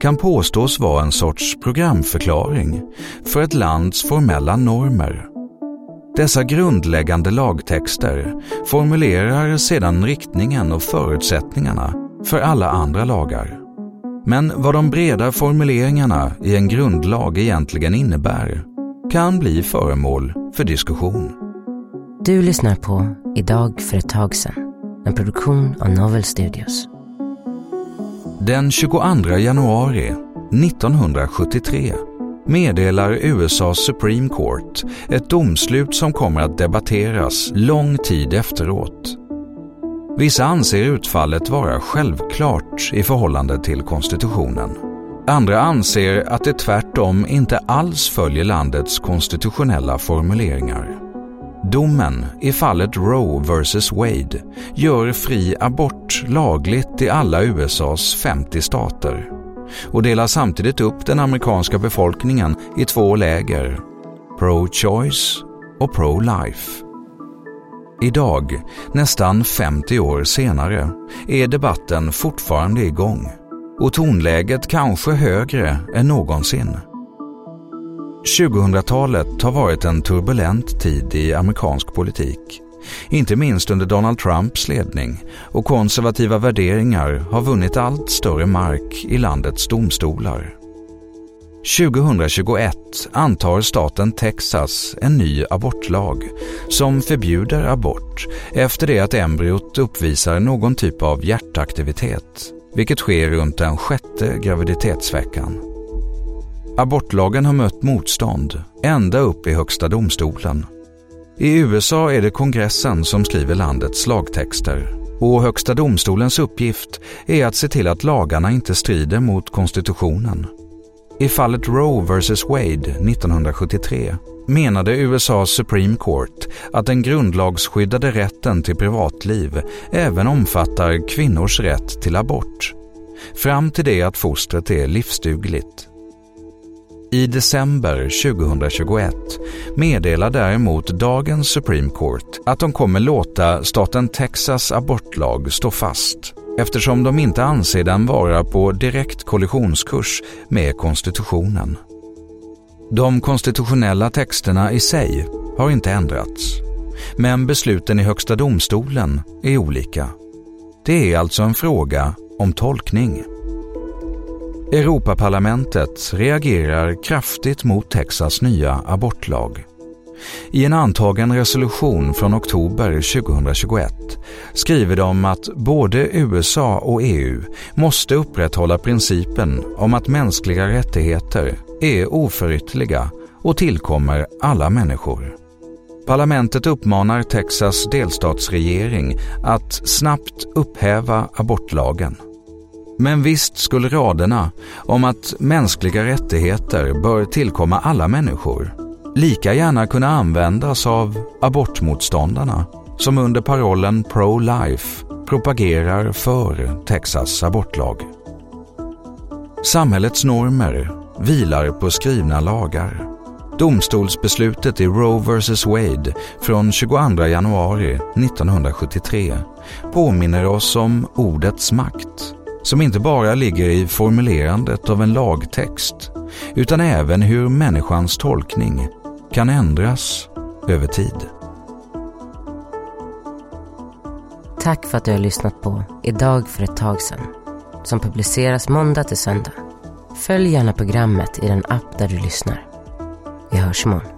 kan påstås vara en sorts programförklaring för ett lands formella normer. Dessa grundläggande lagtexter formulerar sedan riktningen och förutsättningarna för alla andra lagar. Men vad de breda formuleringarna i en grundlag egentligen innebär kan bli föremål för diskussion. Du lyssnar på Idag för ett tag sedan, en produktion av Novel Studios. Den 22 januari 1973 meddelar USAs Supreme Court ett domslut som kommer att debatteras lång tid efteråt. Vissa anser utfallet vara självklart i förhållande till konstitutionen. Andra anser att det tvärtom inte alls följer landets konstitutionella formuleringar. Domen i fallet Roe vs Wade gör fri abort lagligt i alla USAs 50 stater och delar samtidigt upp den amerikanska befolkningen i två läger, pro-choice och pro-life. Idag, nästan 50 år senare, är debatten fortfarande igång och tonläget kanske högre än någonsin. 2000-talet har varit en turbulent tid i amerikansk politik. Inte minst under Donald Trumps ledning och konservativa värderingar har vunnit allt större mark i landets domstolar. 2021 antar staten Texas en ny abortlag som förbjuder abort efter det att embryot uppvisar någon typ av hjärtaktivitet, vilket sker runt den sjätte graviditetsveckan. Abortlagen har mött motstånd ända upp i Högsta domstolen. I USA är det kongressen som skriver landets lagtexter och Högsta domstolens uppgift är att se till att lagarna inte strider mot konstitutionen. I fallet Roe vs Wade 1973 menade USAs Supreme Court att den grundlagsskyddade rätten till privatliv även omfattar kvinnors rätt till abort, fram till det att fostret är livsdugligt. I december 2021 meddelar däremot dagens Supreme Court att de kommer låta staten Texas abortlag stå fast eftersom de inte anser den vara på direkt kollisionskurs med konstitutionen. De konstitutionella texterna i sig har inte ändrats, men besluten i Högsta domstolen är olika. Det är alltså en fråga om tolkning. Europaparlamentet reagerar kraftigt mot Texas nya abortlag. I en antagen resolution från oktober 2021 skriver de att både USA och EU måste upprätthålla principen om att mänskliga rättigheter är oförytterliga och tillkommer alla människor. Parlamentet uppmanar Texas delstatsregering att snabbt upphäva abortlagen. Men visst skulle raderna om att mänskliga rättigheter bör tillkomma alla människor lika gärna kunna användas av abortmotståndarna som under parollen pro-life propagerar för Texas abortlag. Samhällets normer vilar på skrivna lagar. Domstolsbeslutet i Roe vs Wade från 22 januari 1973 påminner oss om ordets makt som inte bara ligger i formulerandet av en lagtext utan även hur människans tolkning kan ändras över tid. Tack för att du har lyssnat på Idag för ett tag sedan som publiceras måndag till söndag. Följ gärna programmet i den app där du lyssnar. Vi hörs imorgon.